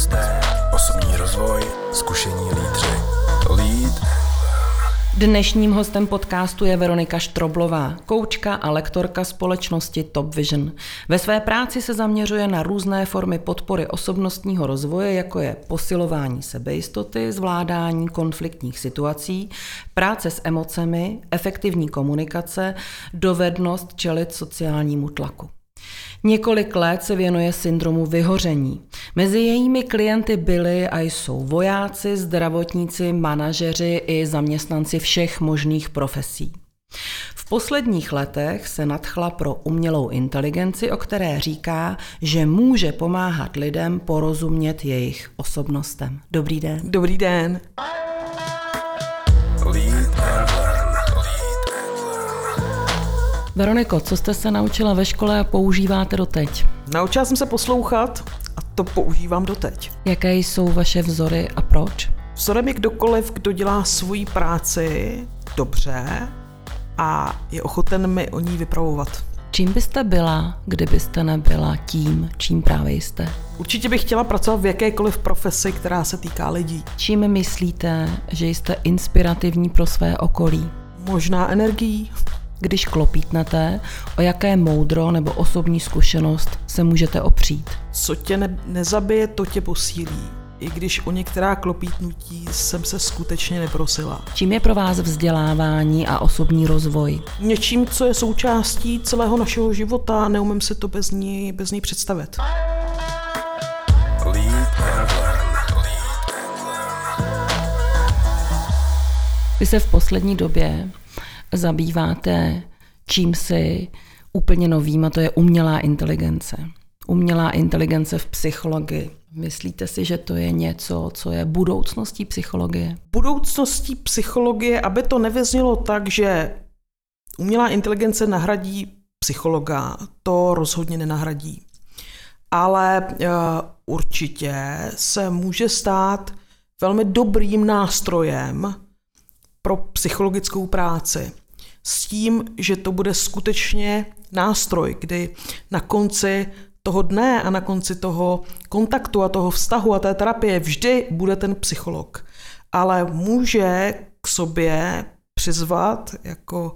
hosté, osobní rozvoj, zkušení lídři. Lead Dnešním hostem podcastu je Veronika Štroblová, koučka a lektorka společnosti Top Vision. Ve své práci se zaměřuje na různé formy podpory osobnostního rozvoje, jako je posilování sebejistoty, zvládání konfliktních situací, práce s emocemi, efektivní komunikace, dovednost čelit sociálnímu tlaku. Několik let se věnuje syndromu vyhoření. Mezi jejími klienty byli a jsou vojáci, zdravotníci, manažeři i zaměstnanci všech možných profesí. V posledních letech se nadchla pro umělou inteligenci, o které říká, že může pomáhat lidem porozumět jejich osobnostem. Dobrý den. Dobrý den. Veroniko, co jste se naučila ve škole a používáte doteď? Naučila jsem se poslouchat a to používám doteď. Jaké jsou vaše vzory a proč? Vzorem je kdokoliv, kdo dělá svoji práci dobře a je ochoten mi o ní vypravovat. Čím byste byla, kdybyste nebyla tím, čím právě jste? Určitě bych chtěla pracovat v jakékoliv profesi, která se týká lidí. Čím myslíte, že jste inspirativní pro své okolí? Možná energií, když klopítnete, o jaké moudro nebo osobní zkušenost se můžete opřít? Co tě ne- nezabije, to tě posílí. I když o některá klopítnutí jsem se skutečně neprosila. Čím je pro vás vzdělávání a osobní rozvoj? Něčím, co je součástí celého našeho života a neumím si to bez ní, bez ní představit. Vy se v poslední době zabýváte čím si úplně novým a to je umělá inteligence. Umělá inteligence v psychologii. Myslíte si, že to je něco, co je budoucností psychologie? Budoucností psychologie, aby to nevyznělo tak, že umělá inteligence nahradí psychologa, to rozhodně nenahradí. Ale uh, určitě se může stát velmi dobrým nástrojem pro psychologickou práci s tím, že to bude skutečně nástroj, kdy na konci toho dne a na konci toho kontaktu a toho vztahu a té terapie vždy bude ten psycholog. Ale může k sobě přizvat jako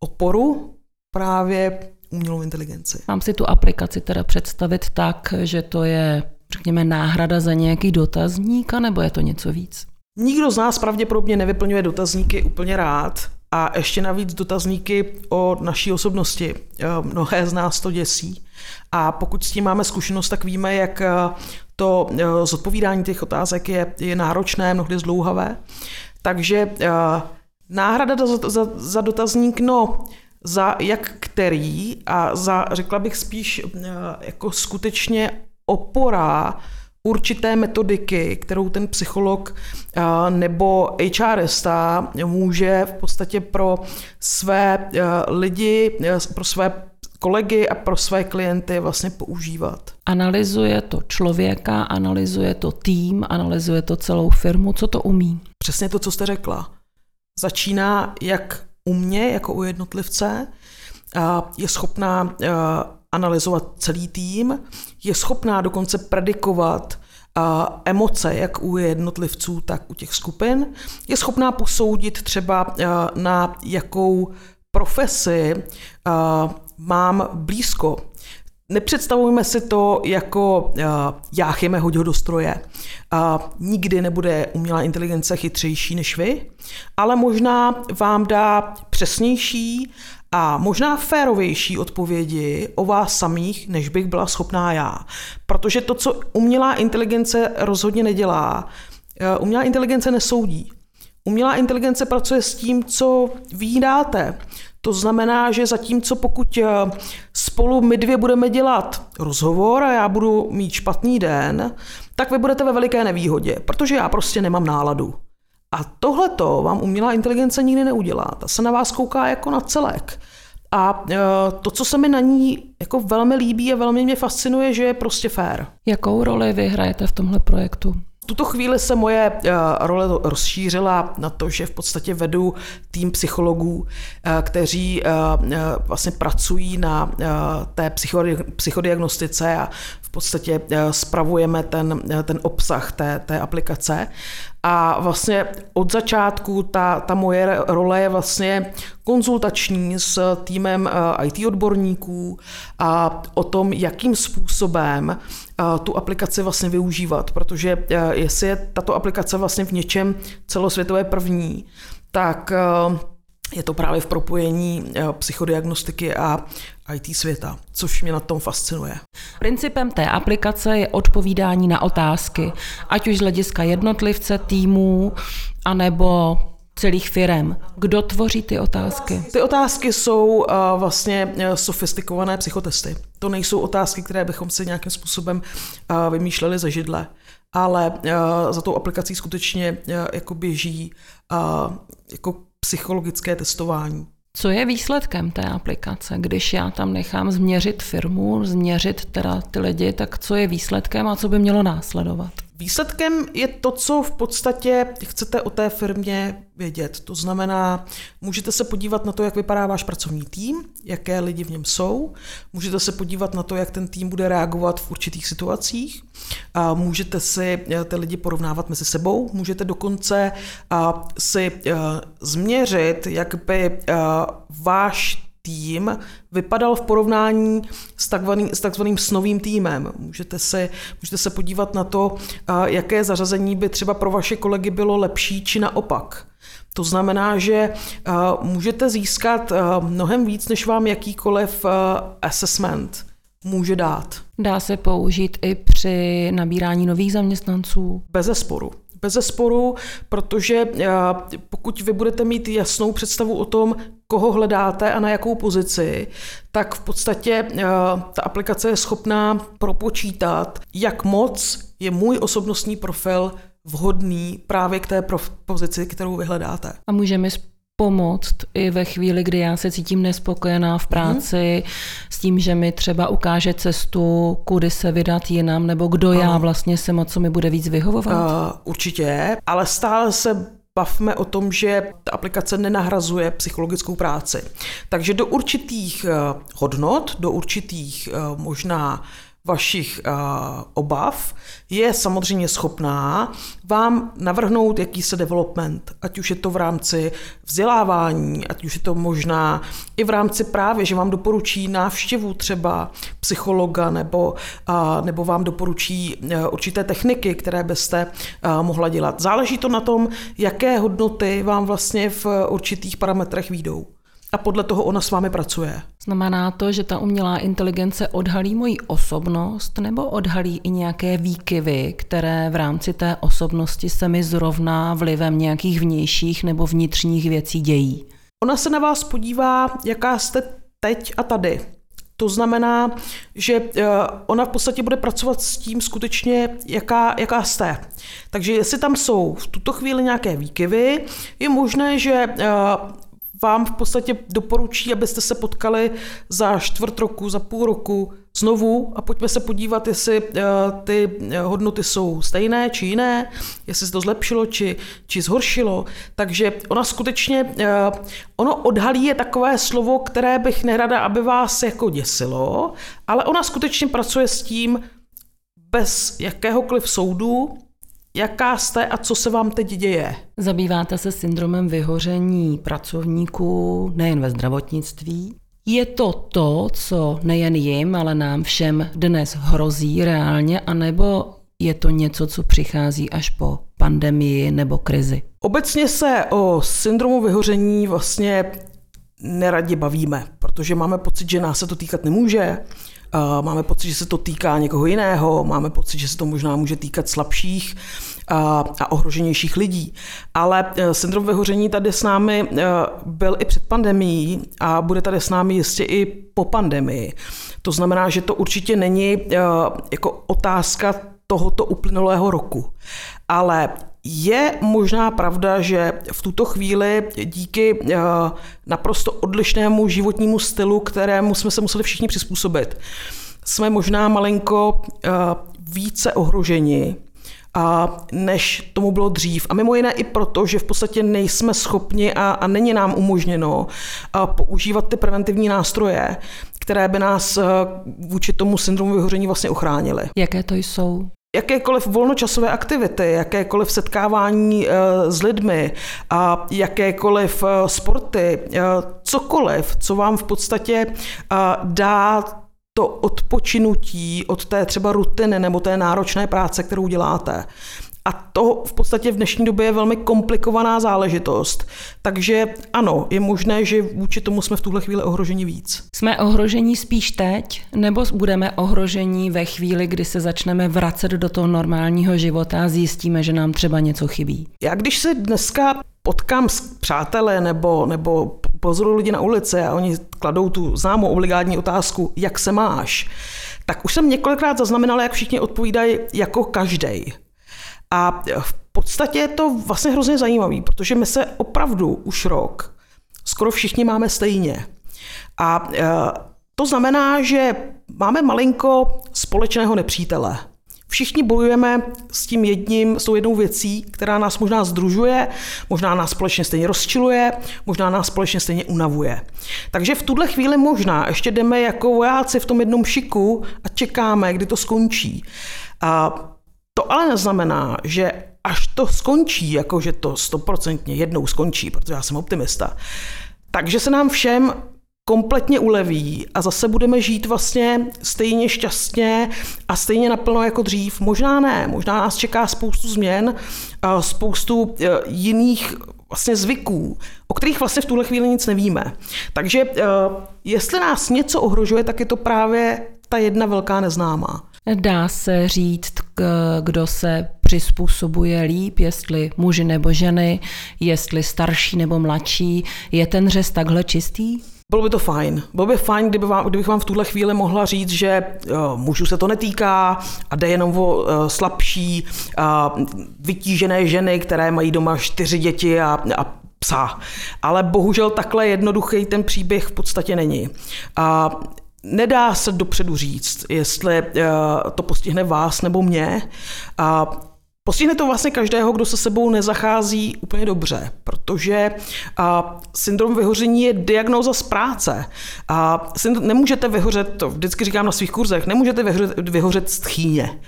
oporu právě umělou inteligenci. Mám si tu aplikaci teda představit tak, že to je, řekněme, náhrada za nějaký dotazník, nebo je to něco víc? Nikdo z nás pravděpodobně nevyplňuje dotazníky úplně rád, a ještě navíc dotazníky o naší osobnosti. Eh, mnohé z nás to děsí. A pokud s tím máme zkušenost, tak víme, jak eh, to eh, zodpovídání těch otázek je, je náročné, mnohdy zdlouhavé. Takže náhrada za, za, za dotazník, no, za jak který a za, řekla bych spíš, jako skutečně opora určité metodiky, kterou ten psycholog nebo HRista může v podstatě pro své lidi, pro své kolegy a pro své klienty vlastně používat. Analyzuje to člověka, analyzuje to tým, analyzuje to celou firmu. Co to umí? Přesně to, co jste řekla. Začíná jak u mě, jako u jednotlivce, je schopná analyzovat celý tým, je schopná dokonce predikovat emoce, jak u jednotlivců, tak u těch skupin. Je schopná posoudit třeba na jakou profesi mám blízko. Nepředstavujeme si to jako uh, jáchyme, hoď ho do stroje. Nikdy nebude umělá inteligence chytřejší než vy, ale možná vám dá přesnější a možná férovější odpovědi o vás samých, než bych byla schopná já. Protože to, co umělá inteligence rozhodně nedělá, eh, umělá inteligence nesoudí. Umělá inteligence pracuje s tím, co vy dáte. To znamená, že zatímco pokud eh, spolu my dvě budeme dělat rozhovor a já budu mít špatný den, tak vy budete ve veliké nevýhodě, protože já prostě nemám náladu. A tohle to vám umělá inteligence nikdy neudělá. Ta se na vás kouká jako na celek. A e, to, co se mi na ní jako velmi líbí a velmi mě fascinuje, že je prostě fair. Jakou roli vy hrajete v tomhle projektu? tuto chvíli se moje uh, role rozšířila na to, že v podstatě vedu tým psychologů, uh, kteří vlastně pracují na té psychodiagnostice a v podstatě spravujeme ten, ten obsah té, té aplikace. A vlastně od začátku ta, ta moje role je vlastně konzultační s týmem IT odborníků a o tom, jakým způsobem tu aplikaci vlastně využívat, protože jestli je tato aplikace vlastně v něčem celosvětové první, tak je to právě v propojení psychodiagnostiky a IT světa, což mě na tom fascinuje. Principem té aplikace je odpovídání na otázky, ať už z hlediska jednotlivce, týmů, anebo celých firem. Kdo tvoří ty otázky? Ty otázky jsou uh, vlastně uh, sofistikované psychotesty. To nejsou otázky, které bychom si nějakým způsobem uh, vymýšleli ze židle, ale uh, za tou aplikací skutečně uh, jako běží uh, jako psychologické testování. Co je výsledkem té aplikace? Když já tam nechám změřit firmu, změřit teda ty lidi, tak co je výsledkem a co by mělo následovat? Výsledkem je to, co v podstatě chcete o té firmě vědět. To znamená, můžete se podívat na to, jak vypadá váš pracovní tým, jaké lidi v něm jsou, můžete se podívat na to, jak ten tým bude reagovat v určitých situacích, a můžete si eh, ty lidi porovnávat mezi sebou, můžete dokonce si eh, změřit, jak by eh, váš tým vypadal v porovnání s, takzvaným, s takzvaným snovým týmem. Můžete se, můžete se podívat na to, jaké zařazení by třeba pro vaše kolegy bylo lepší či naopak. To znamená, že můžete získat mnohem víc, než vám jakýkoliv assessment může dát. Dá se použít i při nabírání nových zaměstnanců? Bez zesporu. Bez zesporu, protože pokud vy budete mít jasnou představu o tom, koho hledáte a na jakou pozici, tak v podstatě eh, ta aplikace je schopná propočítat, jak moc je můj osobnostní profil vhodný právě k té pozici, kterou vyhledáte. A může mi pomoct i ve chvíli, kdy já se cítím nespokojená v práci mm. s tím, že mi třeba ukáže cestu, kudy se vydat jinam, nebo kdo ano. já vlastně jsem a co mi bude víc vyhovovat? Uh, určitě, ale stále se bavme o tom, že ta aplikace nenahrazuje psychologickou práci. Takže do určitých uh, hodnot, do určitých uh, možná vašich uh, obav je samozřejmě schopná vám navrhnout jakýsi development, ať už je to v rámci vzdělávání, ať už je to možná i v rámci právě, že vám doporučí návštěvu třeba psychologa nebo, uh, nebo vám doporučí uh, určité techniky, které byste uh, mohla dělat. Záleží to na tom, jaké hodnoty vám vlastně v určitých parametrech výjdou a podle toho ona s vámi pracuje. Znamená to, že ta umělá inteligence odhalí moji osobnost nebo odhalí i nějaké výkyvy, které v rámci té osobnosti se mi zrovna vlivem nějakých vnějších nebo vnitřních věcí dějí? Ona se na vás podívá, jaká jste teď a tady. To znamená, že eh, ona v podstatě bude pracovat s tím skutečně, jaká, jaká jste. Takže jestli tam jsou v tuto chvíli nějaké výkyvy, je možné, že eh, vám v podstatě doporučí, abyste se potkali za čtvrt roku, za půl roku znovu a pojďme se podívat, jestli uh, ty eh, hodnoty jsou stejné či jiné, jestli se to zlepšilo či, či zhoršilo. Takže ona skutečně, uh, ono odhalí je takové slovo, které bych nerada, aby vás jako děsilo, ale ona skutečně pracuje s tím bez jakéhokoliv soudu, jaká jste a co se vám teď děje. Zabýváte se syndromem vyhoření pracovníků nejen ve zdravotnictví. Je to to, co nejen jim, ale nám všem dnes hrozí reálně, anebo je to něco, co přichází až po pandemii nebo krizi? Obecně se o syndromu vyhoření vlastně neradi bavíme, protože máme pocit, že nás se to týkat nemůže, máme pocit, že se to týká někoho jiného, máme pocit, že se to možná může týkat slabších a, ohroženějších lidí. Ale e, syndrom vyhoření tady s námi e, byl i před pandemií a bude tady s námi jistě i po pandemii. To znamená, že to určitě není e, jako otázka tohoto uplynulého roku. Ale je možná pravda, že v tuto chvíli díky naprosto odlišnému životnímu stylu, kterému jsme se museli všichni přizpůsobit, jsme možná malinko více ohroženi a než tomu bylo dřív. A mimo jiné i proto, že v podstatě nejsme schopni a, není nám umožněno a používat ty preventivní nástroje, které by nás vůči tomu syndromu vyhoření vlastně ochránily. Jaké to jsou? Jakékoliv volnočasové aktivity, jakékoliv setkávání s lidmi a jakékoliv sporty, cokoliv, co vám v podstatě dá to odpočinutí od té třeba rutiny nebo té náročné práce, kterou děláte. A to v podstatě v dnešní době je velmi komplikovaná záležitost. Takže ano, je možné, že vůči tomu jsme v tuhle chvíli ohroženi víc. Jsme ohrožení spíš teď, nebo budeme ohrožení ve chvíli, kdy se začneme vracet do toho normálního života a zjistíme, že nám třeba něco chybí? Já když se dneska potkám s přáteli nebo, nebo pozoru lidi na ulici a oni kladou tu známou obligátní otázku, jak se máš, tak už jsem několikrát zaznamenala, jak všichni odpovídají jako každý. A v podstatě je to vlastně hrozně zajímavý, protože my se opravdu už rok skoro všichni máme stejně. A e, to znamená, že máme malinko společného nepřítele. Všichni bojujeme s tím jedním, s tou jednou věcí, která nás možná združuje, možná nás společně stejně rozčiluje, možná nás společně stejně unavuje. Takže v tuhle chvíli možná ještě jdeme jako vojáci v tom jednom šiku a čekáme, kdy to skončí. A to ale neznamená, že až to skončí, jako že to stoprocentně jednou skončí, protože já jsem optimista, takže se nám všem kompletně uleví a zase budeme žít vlastně stejně šťastně a stejně naplno jako dřív. Možná ne, možná nás čeká spoustu změn, spoustu e, jiných vlastně zvyků, o kterých vlastně v tuhle chvíli nic nevíme. Takže e, jestli nás něco ohrožuje, tak je to právě ta jedna velká neznámá. Dá se říct, kdo se přizpůsobuje líp, jestli muži nebo ženy, jestli starší nebo mladší. Je ten řez takhle čistý? Bylo by to fajn. Bylo by fajn, kdyby vám, kdybych vám v tuhle chvíli mohla říct, že uh, mužů se to netýká a jde jenom o uh, slabší, uh, vytížené ženy, které mají doma čtyři děti a, a psa. Ale bohužel takhle jednoduchý ten příběh v podstatě není. A nedá se dopředu říct, jestli to postihne vás nebo mě. A Postihne to vlastně každého, kdo se sebou nezachází úplně dobře, protože a, syndrom vyhoření je diagnóza z práce. A nemůžete vyhořet, to vždycky říkám na svých kurzech, nemůžete vyhořet, vyhořet z tchýně.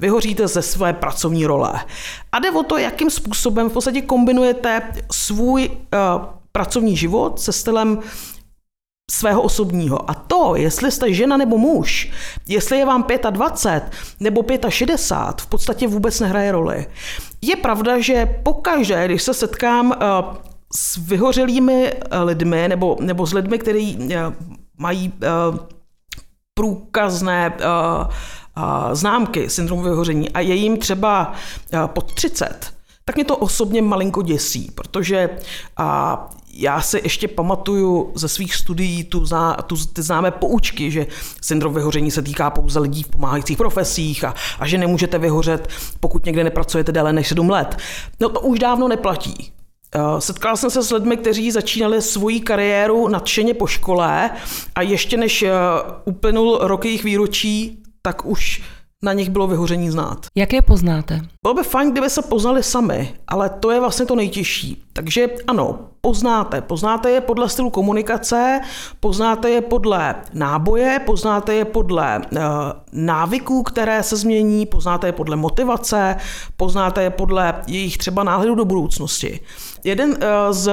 Vyhoříte ze své pracovní role. A jde o to, jakým způsobem v podstatě kombinujete svůj uh, pracovní život se stylem svého osobního. A to, jestli jste žena nebo muž, jestli je vám 25 nebo 65, v podstatě vůbec nehraje roli. Je pravda, že pokaždé, když se setkám uh, s vyhořelými uh, lidmi nebo, nebo s lidmi, kteří uh, mají průkazné známky syndromu vyhoření a je jim třeba pod 30, tak mě to osobně malinko děsí, protože já si ještě pamatuju ze svých studií tu, zná, tu ty známé poučky, že syndrom vyhoření se týká pouze lidí v pomáhajících profesích a, a že nemůžete vyhořet, pokud někde nepracujete déle než 7 let. No to už dávno neplatí. Eh, setkal jsem se s lidmi, kteří začínali svoji kariéru nadšeně po škole a ještě než eh, uplynul rok jejich výročí, tak už na nich bylo vyhoření znát. Jak je poznáte? Bylo by fajn, kdyby se poznali sami, ale to je vlastně to nejtěžší. Takže ano, poznáte. Poznáte je podle stylu komunikace, poznáte je podle náboje, poznáte je podle uh, návyků, které se změní, poznáte je podle motivace, poznáte je podle jejich třeba náhledu do budoucnosti. Jeden uh, z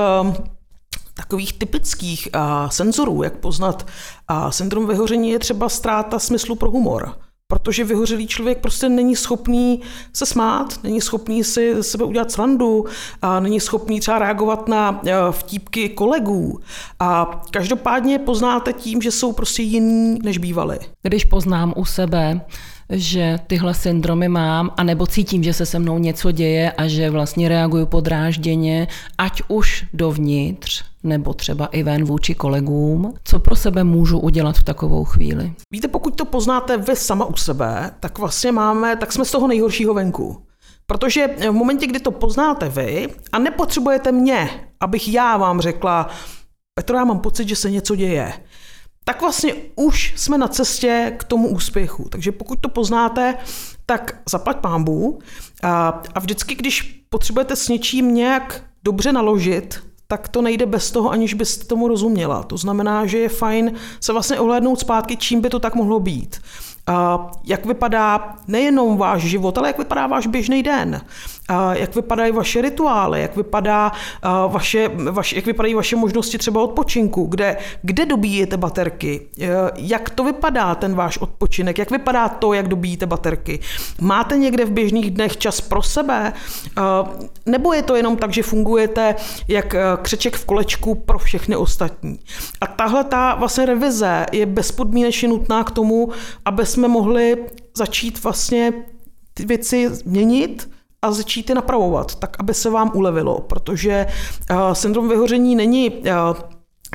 takových typických uh, senzorů, jak poznat uh, syndrom vyhoření, je třeba ztráta smyslu pro humor protože vyhořelý člověk prostě není schopný se smát, není schopný si sebe udělat srandu, a není schopný třeba reagovat na e, vtípky kolegů. A každopádně poznáte tím, že jsou prostě jiný, než bývali. Když poznám u sebe, že tyhle syndromy mám, anebo cítím, že se se mnou něco děje a že vlastně reaguju podrážděně, ať už dovnitř, nebo třeba i ven vůči kolegům. Co pro sebe můžu udělat v takovou chvíli? Víte, pokud to poznáte vy sama u sebe, tak vlastně máme, tak jsme z toho nejhoršího venku. Protože v momentě, kdy to poznáte vy a nepotřebujete mě, abych já vám řekla, Petro, já mám pocit, že se něco děje, tak vlastně už jsme na cestě k tomu úspěchu. Takže pokud to poznáte, tak zaplať pámbu. A, a vždycky, když potřebujete s něčím nějak dobře naložit, tak to nejde bez toho, aniž byste tomu rozuměla. To znamená, že je fajn se vlastně ohlédnout zpátky, čím by to tak mohlo být. Jak vypadá nejenom váš život, ale jak vypadá váš běžný den jak vypadají vaše rituály, jak, vypadá vaše, vaše, jak vypadají vaše možnosti třeba odpočinku, kde, kde dobíjete baterky, jak to vypadá ten váš odpočinek, jak vypadá to, jak dobíjíte baterky. Máte někde v běžných dnech čas pro sebe, nebo je to jenom tak, že fungujete jak křeček v kolečku pro všechny ostatní. A tahle ta vlastně revize je bezpodmínečně nutná k tomu, aby jsme mohli začít vlastně ty věci měnit, a začít je napravovat, tak aby se vám ulevilo, protože uh, syndrom vyhoření není uh,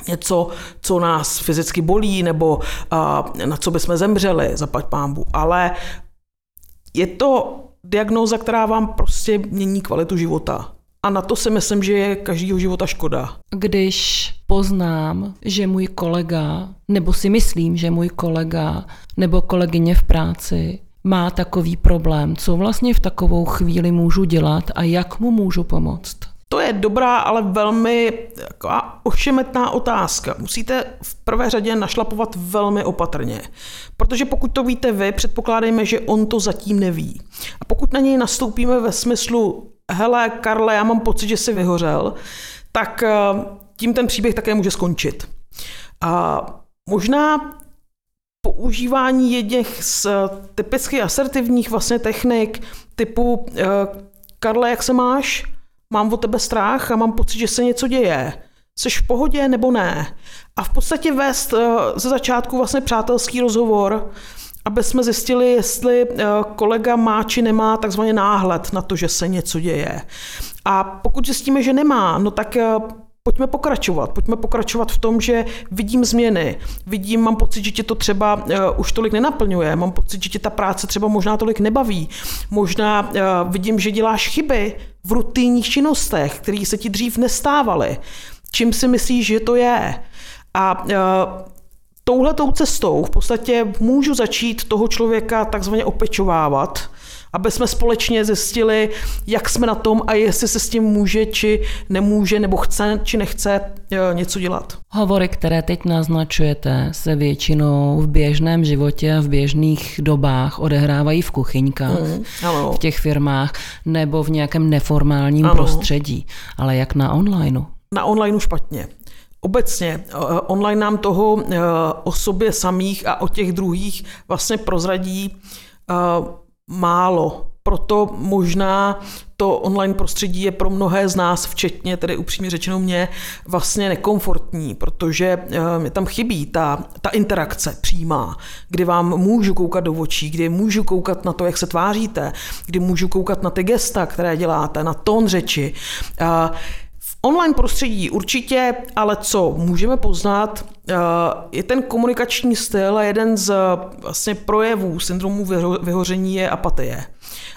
něco, co nás fyzicky bolí, nebo uh, na co bychom zemřeli, zapať pámbu, ale je to diagnóza, která vám prostě mění kvalitu života. A na to si myslím, že je každýho života škoda. Když poznám, že můj kolega, nebo si myslím, že můj kolega nebo kolegyně v práci má takový problém, co vlastně v takovou chvíli můžu dělat a jak mu můžu pomoct? To je dobrá, ale velmi taková ošemetná otázka. Musíte v prvé řadě našlapovat velmi opatrně. Protože pokud to víte vy, předpokládejme, že on to zatím neví. A pokud na něj nastoupíme ve smyslu, hele, Karle, já mám pocit, že jsi vyhořel, tak eh, tím ten příběh také může skončit. A možná používání jedněch z typicky asertivních vlastně technik typu eh, Karle, jak se máš? Mám o tebe strach a mám pocit, že se něco děje. Jsi v pohodě nebo ne? A v podstatě vést eh, ze začátku vlastně přátelský rozhovor, aby jsme zjistili, jestli eh, kolega má či nemá takzvaně náhled na to, že se něco děje. A pokud zjistíme, že nemá, no tak pojďme pokračovat. Pojďme pokračovat v tom, že vidím změny. Vidím, mám pocit, že tě to třeba uh, už tolik nenaplňuje. Mám pocit, že tě ta práce třeba možná tolik nebaví. Možná uh, vidím, že děláš chyby v rutinních činnostech, které se ti dřív nestávaly. Čím si myslíš, že to je? A uh, touhletou cestou v podstatě můžu začít toho člověka takzvaně opečovávat, aby jsme společně zjistili, jak jsme na tom a jestli se s tím může či nemůže, nebo chce či nechce e, něco dělat. Hovory, které teď naznačujete, se většinou v běžném životě a v běžných dobách odehrávají v kuchyňkách, mm, ano. v těch firmách nebo v nějakém neformálním ano. prostředí. Ale jak na onlineu? Na onlineu špatně. Obecně e, online nám toho e, o sobě samých a o těch druhých vlastně prozradí málo. Proto možná to online prostředí je pro mnohé z nás, včetně tedy upřímně řečeno mě, vlastně nekomfortní, protože eh, mi tam chybí ta, ta interakce přímá, kdy vám můžu koukat do očí, kdy můžu koukat na to, jak se tváříte, kdy můžu koukat na ty gesta, které děláte, na tón řeči. Online prostředí určitě, ale co můžeme poznat, eh, je ten komunikační styl a jeden z vlastně projevů syndromu vyhoření je apatie.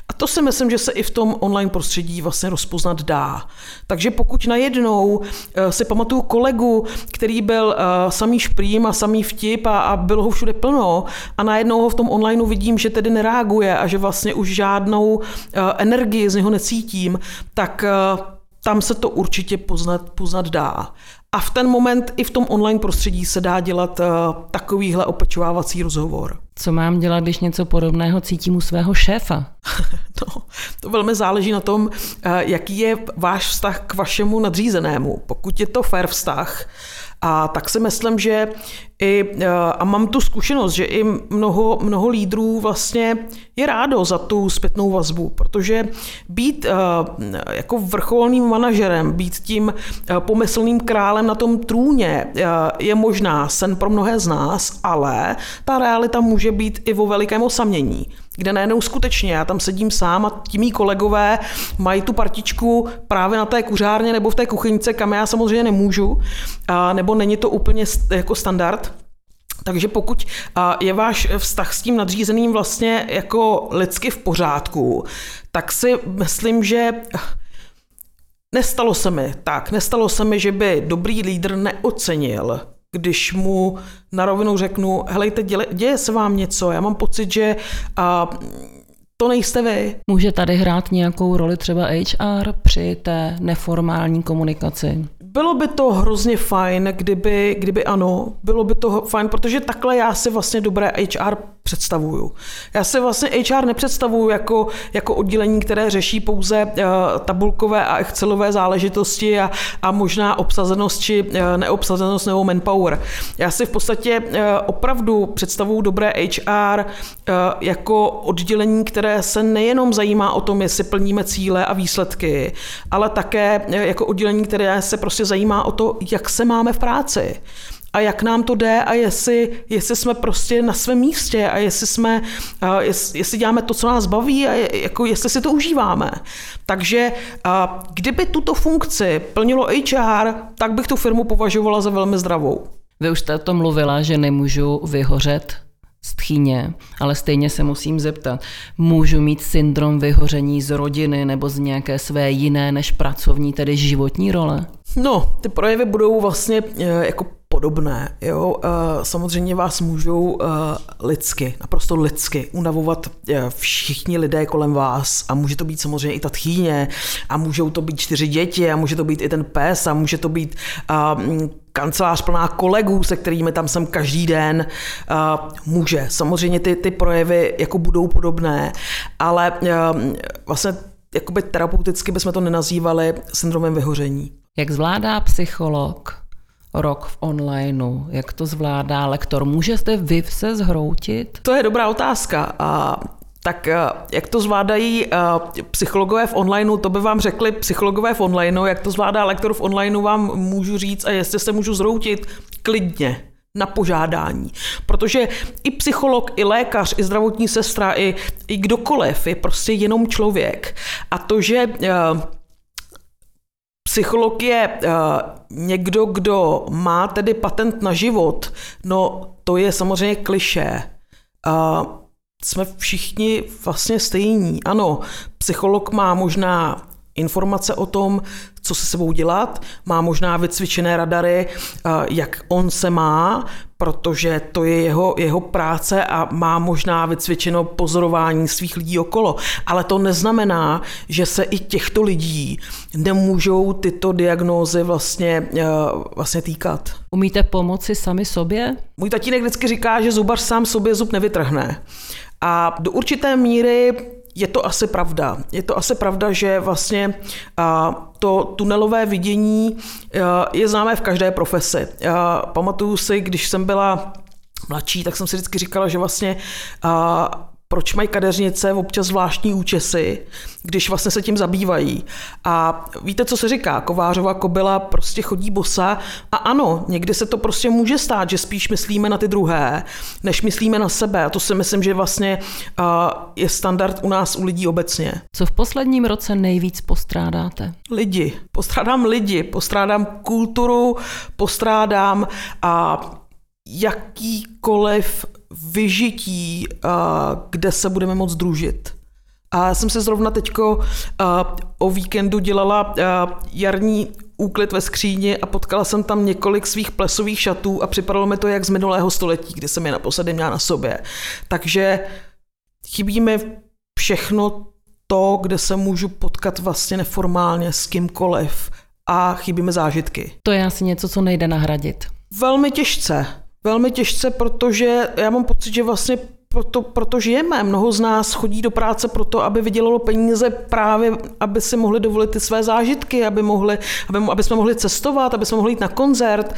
A to si myslím, že se i v tom online prostředí vlastně rozpoznat dá. Takže pokud najednou eh, si pamatuju kolegu, který byl eh, samý šprým a samý vtip a, a bylo ho všude plno a najednou ho v tom onlineu vidím, že tedy nereaguje a že vlastně už žádnou energii z něho necítím, tak tam se to určitě poznat, poznat dá. A v ten moment i v tom online prostředí se dá dělat uh, takovýhle opečovávací rozhovor. Co mám dělat, když něco podobného cítím u svého šéfa? no, to velmi záleží na tom, uh, jaký je váš vztah k vašemu nadřízenému. Pokud je to fair vztah, a tak si myslím, že i, eh, a mám tu zkušenost, že i mnoho, mnoho lídrů vlastně je rádo za tu zpětnou vazbu, protože být eh, jako vrcholným manažerem, být tím eh, pomyslným králem na tom trůně je možná sen pro mnohé z nás, ale ta realita může být i vo velikém osamění kde najednou skutečně já tam sedím sám a ti mý kolegové mají tu partičku právě na té kuřárně nebo v té kuchyňce, kam já samozřejmě nemůžu, a, nebo není to úplně jako standard. Takže pokud je váš vztah s tím nadřízeným vlastně jako lidsky v pořádku, tak si myslím, že Nestalo se mi tak, nestalo se mi, že by dobrý lídr neocenil když mu na rovinu řeknu, helejte, děle, děje se vám něco, já mám pocit, že a, to nejste vy. Může tady hrát nějakou roli třeba HR při té neformální komunikaci? Bylo by to hrozně fajn, kdyby, kdyby ano, bylo by to fajn, protože takhle já si vlastně dobré HR představuju. Já si vlastně HR nepředstavuju jako, jako oddělení, které řeší pouze uh, tabulkové a Excelové záležitosti a, a možná obsazenost či uh, neobsazenost nebo manpower. Já si v podstatě uh, opravdu představuju dobré HR jako oddělení, které se nejenom zajímá o tom, jestli plníme cíle a výsledky, ale také jako oddělení, které se prostě zajímá o to, jak se máme v práci a jak nám to jde a jestli, jestli jsme prostě na svém místě a jestli, jsme, jestli, jestli děláme to, co nás baví a jako jestli si to užíváme. Takže kdyby tuto funkci plnilo HR, tak bych tu firmu považovala za velmi zdravou. Vy už jste o tom mluvila, že nemůžu vyhořet z tchýně, ale stejně se musím zeptat, můžu mít syndrom vyhoření z rodiny nebo z nějaké své jiné než pracovní, tedy životní role? No, ty projevy budou vlastně e, jako podobné. Jo? E, samozřejmě vás můžou e, lidsky, naprosto lidsky unavovat všichni lidé kolem vás a může to být samozřejmě i ta tchýně a můžou to být čtyři děti a může to být i ten pes a může to být kancelář plná kolegů, se kterými tam jsem každý den, může. Samozřejmě ty, ty projevy jako budou podobné, ale vlastně jakoby terapeuticky bychom to nenazývali syndromem vyhoření. Jak zvládá psycholog rok v onlineu? Jak to zvládá lektor? Můžete vy se zhroutit? To je dobrá otázka. A tak eh, jak to zvládají eh, psychologové v onlineu, to by vám řekli psychologové v onlineu, jak to zvládá lektor v onlineu, vám můžu říct a jestli se můžu zhroutit, klidně na požádání. Protože i psycholog, i lékař, i zdravotní sestra, i, i kdokoliv je prostě jenom člověk. A to, že uh, psycholog je uh, někdo, kdo má tedy patent na život, no to je samozřejmě kliše. Uh, jsme všichni vlastně stejní. Ano, psycholog má možná informace o tom, co se sebou dělat, má možná vycvičené radary, jak on se má, protože to je jeho, jeho práce a má možná vycvičeno pozorování svých lidí okolo. Ale to neznamená, že se i těchto lidí nemůžou tyto diagnózy vlastně, vlastně týkat. Umíte pomoci sami sobě? Můj tatínek vždycky říká, že zubař sám sobě zub nevytrhne. A do určité míry je to asi pravda. Je to asi pravda, že vlastně to tunelové vidění je známé v každé profesi. Pamatuju si, když jsem byla mladší, tak jsem si vždycky říkala, že vlastně proč mají kadeřnice občas zvláštní účesy, když vlastně se tím zabývají. A víte, co se říká? Kovářová kobila prostě chodí bosa a ano, někdy se to prostě může stát, že spíš myslíme na ty druhé, než myslíme na sebe. A to si myslím, že vlastně uh, je standard u nás, u lidí obecně. Co v posledním roce nejvíc postrádáte? Lidi. Postrádám lidi, postrádám kulturu, postrádám a jakýkoliv vyžití, kde se budeme moct družit. A já jsem se zrovna teďko o víkendu dělala jarní úklid ve skříni a potkala jsem tam několik svých plesových šatů a připadalo mi to jak z minulého století, kdy jsem je naposledy měla na sobě. Takže chybí mi všechno to, kde se můžu potkat vlastně neformálně s kýmkoliv a chybí mi zážitky. To je asi něco, co nejde nahradit. Velmi těžce. Velmi těžce, protože já mám pocit, že vlastně proto, proto žijeme. Mnoho z nás chodí do práce proto, aby vydělalo peníze právě, aby si mohli dovolit ty své zážitky, aby, mohli, aby, aby jsme mohli cestovat, aby jsme mohli jít na koncert,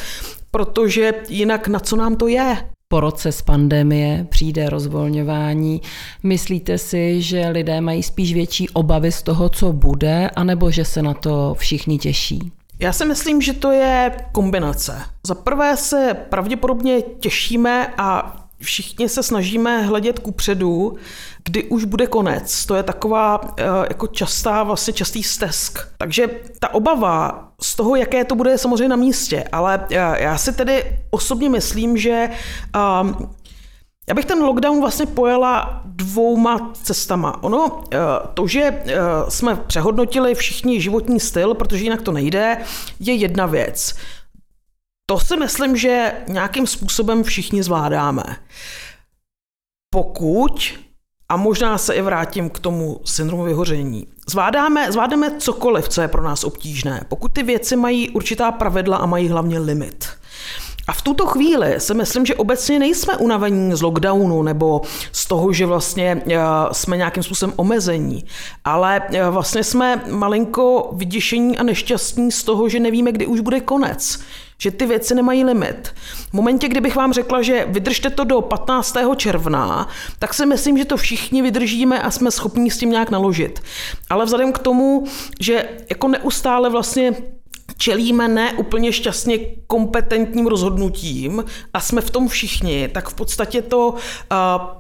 protože jinak na co nám to je? Po roce z pandemie přijde rozvolňování. Myslíte si, že lidé mají spíš větší obavy z toho, co bude, anebo že se na to všichni těší? Já si myslím, že to je kombinace. Za prvé se pravděpodobně těšíme a všichni se snažíme hledět ku předu, kdy už bude konec. To je taková eh, jako častá, vlastně častý stesk. Takže ta obava z toho, jaké to bude, je samozřejmě na místě, ale eh, já si tedy osobně myslím, že ehm, já bych ten lockdown vlastně pojela dvouma cestama. Ono, eh, to, že eh, jsme přehodnotili všichni životní styl, protože jinak to nejde, je jedna věc. To si myslím, že nějakým způsobem všichni zvládáme. Pokud, a možná se i vrátím k tomu syndromu vyhoření, zvládáme, zvládáme cokoliv, co je pro nás obtížné, pokud ty věci mají určitá pravidla a mají hlavně limit. A v tuto chvíli si myslím, že obecně nejsme unavení z lockdownu nebo z toho, že vlastně eh, jsme nějakým způsobem omezení, ale eh, vlastně jsme malinko vyděšení a nešťastní z toho, že nevíme, kdy už bude konec že ty věci nemají limit. V momentě, kdybych vám řekla, že vydržte to do 15. června, tak si myslím, že to všichni vydržíme a jsme schopni s tím nějak naložit. Ale vzhledem k tomu, že jako neustále vlastně čelíme ne úplně šťastně kompetentním rozhodnutím a jsme v tom všichni, tak v podstatě to,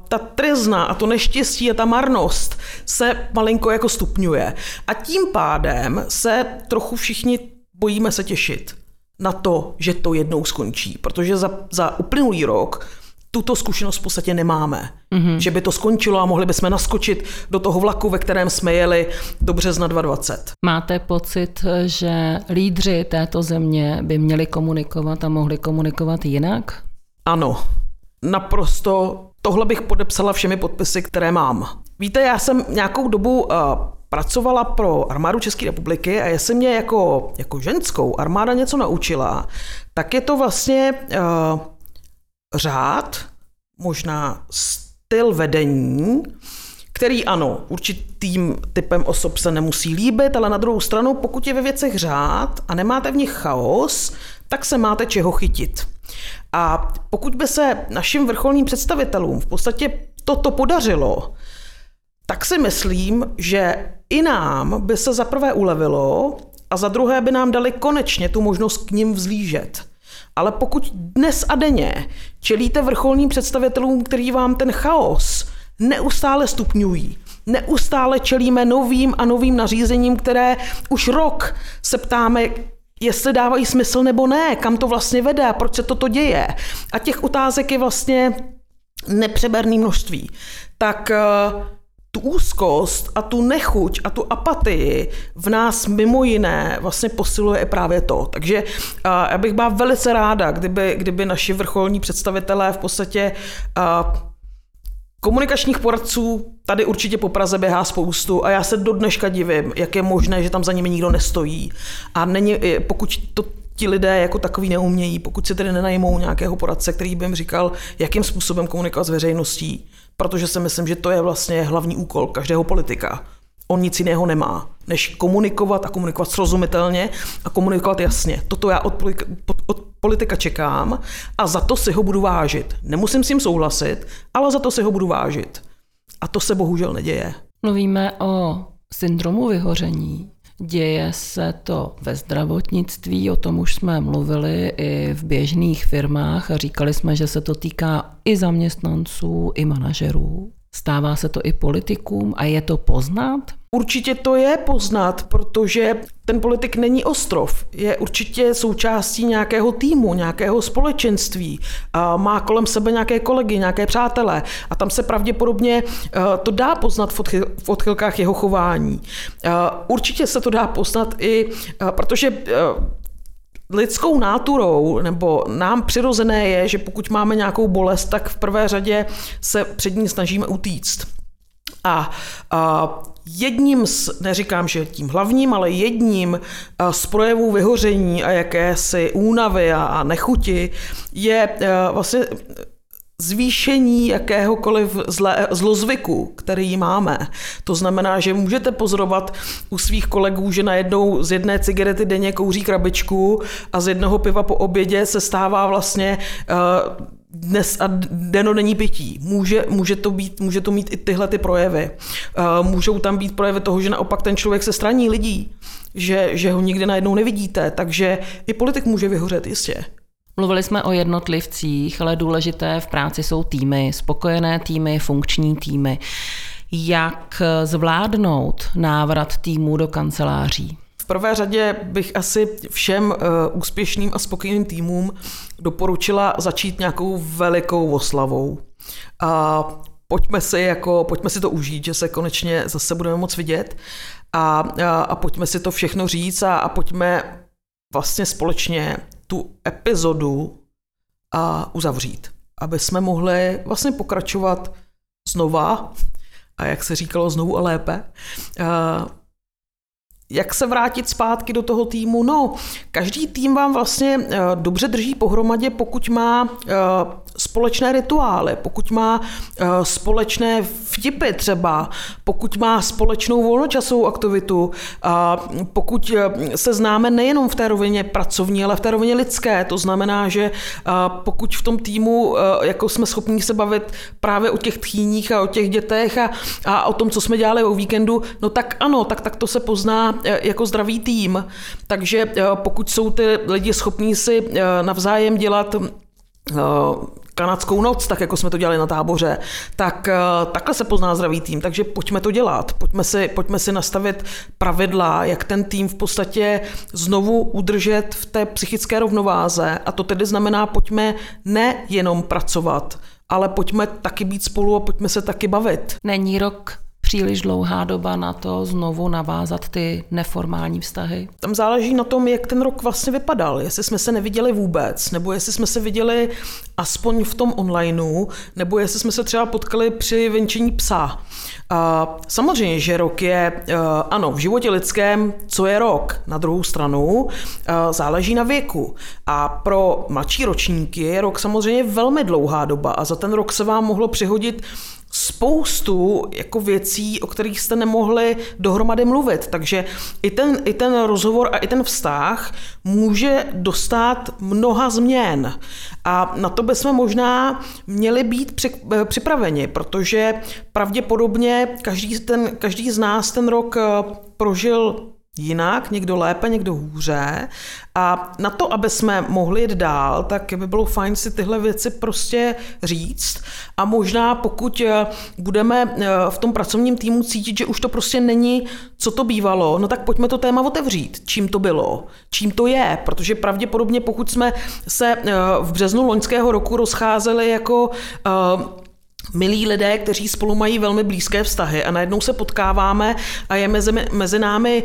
ta trezna a to neštěstí a ta marnost se malinko jako stupňuje. A tím pádem se trochu všichni bojíme se těšit na to, že to jednou skončí, protože za, za uplynulý rok tuto zkušenost v podstatě nemáme. Mm-hmm. Že by to skončilo a mohli bychom naskočit do toho vlaku, ve kterém jsme jeli do března 2020. Máte pocit, že lídři této země by měli komunikovat a mohli komunikovat jinak? Ano, naprosto tohle bych podepsala všemi podpisy, které mám. Víte, já jsem nějakou dobu uh, pracovala pro armádu České republiky a jestli mě jako, jako ženskou armáda něco naučila, tak je to vlastně uh, řád, možná styl vedení, který ano, určitým typem osob se nemusí líbit, ale na druhou stranu, pokud je ve věcech řád a nemáte v nich chaos, tak se máte čeho chytit. A pokud by se našim vrcholným představitelům v podstatě toto podařilo, tak si myslím, že i nám by se za prvé ulevilo a za druhé by nám dali konečně tu možnost k ním vzlížet. Ale pokud dnes a denně čelíte vrcholným představitelům, který vám ten chaos neustále stupňují, neustále čelíme novým a novým nařízením, které už rok se ptáme, jestli dávají smysl nebo ne, kam to vlastně vede proč se toto děje. A těch otázek je vlastně nepřeberné množství. Tak uh, tu úzkost a tu nechuť a tu apatii v nás mimo jiné vlastně posiluje i právě to. Takže já bych byla velice ráda, kdyby, kdyby naši vrcholní představitelé v podstatě Komunikačních poradců tady určitě po Praze běhá spoustu a já se do dneška divím, jak je možné, že tam za nimi nikdo nestojí. A není, pokud to ti lidé jako takový neumějí, pokud si tedy nenajmou nějakého poradce, který by jim říkal, jakým způsobem komunikovat s veřejností, protože si myslím, že to je vlastně hlavní úkol každého politika. On nic jiného nemá, než komunikovat a komunikovat srozumitelně a komunikovat jasně. Toto já od politika, od politika čekám a za to si ho budu vážit. Nemusím s tím souhlasit, ale za to si ho budu vážit. A to se bohužel neděje. Mluvíme o syndromu vyhoření. Děje se to ve zdravotnictví, o tom už jsme mluvili i v běžných firmách a říkali jsme, že se to týká i zaměstnanců, i manažerů. Stává se to i politikům a je to poznat? Určitě to je poznat, protože ten politik není ostrov. Je určitě součástí nějakého týmu, nějakého společenství. A má kolem sebe nějaké kolegy, nějaké přátelé. A tam se pravděpodobně eh, to dá poznat v odchylkách jeho chování. Eh, určitě se to dá poznat i, eh, protože lidskou náturou nebo nám přirozené je, že pokud máme nějakou bolest, tak v prvé řadě se před ní snažíme utíct. A, a jedním z, neříkám, že tím hlavním, ale jedním z projevů vyhoření a jakési únavy a, nechuti je vlastně zvýšení jakéhokoliv zlé, zlozvyku, který máme. To znamená, že můžete pozorovat u svých kolegů, že najednou z jedné cigarety denně kouří krabičku a z jednoho piva po obědě se stává vlastně uh, dnes a není pití. Může, může, to být, může to mít i tyhle ty projevy. Uh, můžou tam být projevy toho, že naopak ten člověk se straní lidí, že, že ho nikdy najednou nevidíte, takže i politik může vyhořet, jistě. Mluvili jsme o jednotlivcích, ale důležité v práci jsou týmy, spokojené týmy, funkční týmy. Jak zvládnout návrat týmů do kanceláří? Prvé řadě bych asi všem eh, úspěšným a spokojeným týmům doporučila začít nějakou velikou oslavou. A pojďme si, jako, pojďme si to užít, že se konečně zase budeme moc vidět a, a, a pojďme si to všechno říct a, a pojďme vlastně společně tu epizodu a uzavřít, aby jsme mohli vlastně pokračovat znova, a jak se říkalo, znovu a lépe, jak se vrátit zpátky do toho týmu? No, každý tým vám vlastně uh, dobře drží pohromadě, pokud má uh, společné rituály, pokud má uh, společné vtipy třeba, pokud má společnou volnočasovou aktivitu, pokud se známe nejenom v té rovině pracovní, ale v té rovině lidské. To znamená, že pokud v tom týmu jako jsme schopni se bavit právě o těch tchýních a o těch dětech a, a o tom, co jsme dělali o víkendu, no tak ano, tak, tak to se pozná Eh, jako zdravý tým. Takže eh, pokud jsou ty lidi schopní si eh, navzájem dělat kanadskou noc, tak jako jsme to dělali na táboře, tak takhle se pozná zdravý tým, takže pojďme to dělat. Pojďme si, pojďme si nastavit pravidla, jak ten tým v podstatě znovu udržet v té psychické rovnováze a to tedy znamená, pojďme nejenom pracovat, ale pojďme taky být spolu a pojďme se taky bavit. Není rok příliš dlouhá doba na to znovu navázat ty neformální vztahy? Tam záleží na tom, jak ten rok vlastně vypadal. Jestli jsme se neviděli vůbec, nebo jestli jsme se viděli aspoň v tom onlineu, nebo jestli jsme se třeba potkali při venčení psa. A samozřejmě, že rok je, eh, ano, v životě lidském, co je rok? Na druhou stranu eh, záleží na věku. A pro mladší ročníky je rok samozřejmě velmi dlouhá doba a za ten rok se vám mohlo přihodit spoustu jako věcí, o kterých jste nemohli dohromady mluvit. Takže i ten, i ten rozhovor a i ten vztah může dostat mnoha změn. A na to bychom možná měli být připraveni, protože pravděpodobně každý, ten, každý z nás ten rok eh, prožil jinak, někdo lépe, někdo hůře. A na to, aby jsme mohli jít dál, tak by bylo fajn si tyhle věci prostě říct. A možná pokud eh, budeme eh, v tom pracovním týmu cítit, že už to prostě není, co to bývalo, no tak pojďme to téma otevřít. Čím to bylo? Čím to je? Protože pravděpodobně pokud jsme se eh, v březnu loňského roku rozcházeli jako milí lidé, kteří spolu mají velmi blízké vztahy a najednou se potkáváme a je mezi, mezi námi,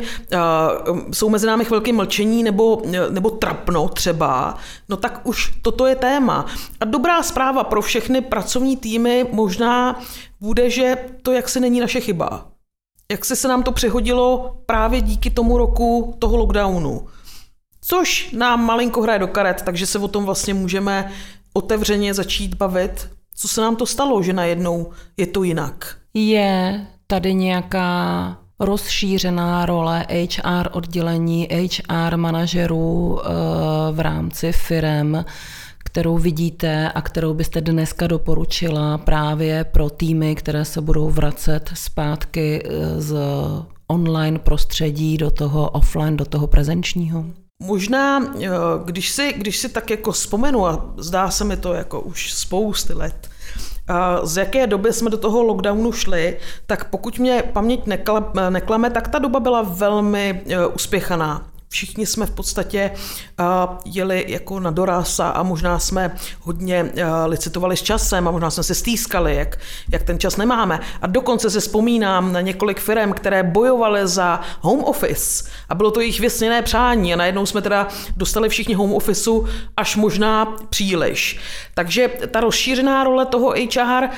uh, jsou mezi námi chvilky mlčení nebo, nebo trapno třeba, no tak už toto je téma. A dobrá zpráva pro všechny pracovní týmy možná bude, že to jaksi není naše chyba. Jak se se nám to přehodilo právě díky tomu roku toho lockdownu. Což nám malinko hraje do karet, takže se o tom vlastně můžeme otevřeně začít bavit co se nám to stalo, že najednou je to jinak? Je tady nějaká rozšířená role HR oddělení, HR manažerů eh, v rámci firem, kterou vidíte a kterou byste dneska doporučila právě pro týmy, které se budou vracet zpátky z online prostředí do toho offline, do toho prezenčního? Možná, eh, když si, když si tak jako vzpomenu, a zdá se mi to jako už spousty let, z jaké doby jsme do toho lockdownu šli, tak pokud mě paměť neklame, tak ta doba byla velmi eh, uspěchaná. Všichni jsme v podstatě uh, jeli jako na doraz a, možná jsme hodně uh, licitovali s časem a možná jsme se stýskali, jak, jak ten čas nemáme. A dokonce se vzpomínám na několik firm, které bojovaly za home office a bylo to jejich vysněné přání a najednou jsme teda dostali všichni home officeu až možná příliš. Takže ta rozšířená role toho HR uh,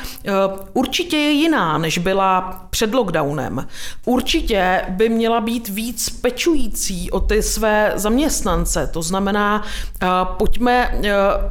určitě je jiná, než byla před lockdownem. Určitě by měla být víc pečující o ty své zaměstnance. To znamená, uh, pojďme uh,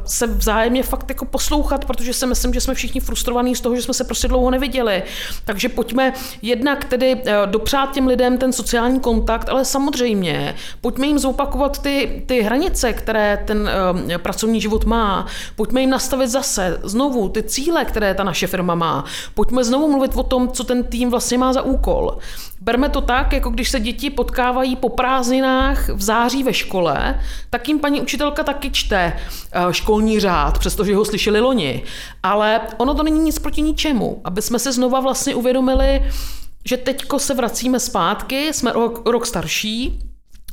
se vzájemně fakt jako poslouchat, protože si myslím, že jsme všichni frustrovaní z toho, že jsme se prostě dlouho neviděli. Takže pojďme jednak tedy uh, dopřát těm lidem ten sociální kontakt, ale samozřejmě pojďme jim zopakovat ty, ty hranice, které ten pracovní život má. Pojďme jim nastavit zase znovu ty cíle, které ta naše firma má. Pojďme znovu mluvit o tom, co ten tým vlastně má za úkol. Berme to tak, jako když se děti potkávají po prázdninách v září ve škole, tak jim paní učitelka taky čte eh, školní řád, přestože ho slyšeli loni. Ale ono to není nic proti ničemu, aby jsme se znova vlastně uvědomili, že teďko se vracíme zpátky, jsme rok, rok starší,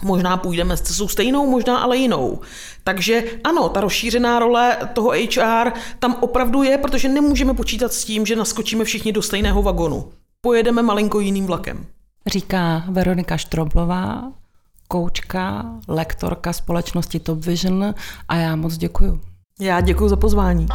Možná půjdeme s cestou stejnou, možná ale jinou. Takže ano, ta rozšířená role toho HR tam opravdu je, protože nemůžeme počítat s tím, že naskočíme všichni do stejného vagonu. Pojedeme malinko jiným vlakem. Říká Veronika Štroblová, koučka, lektorka společnosti Top Vision a já moc děkuju. Já děkuji za pozvání.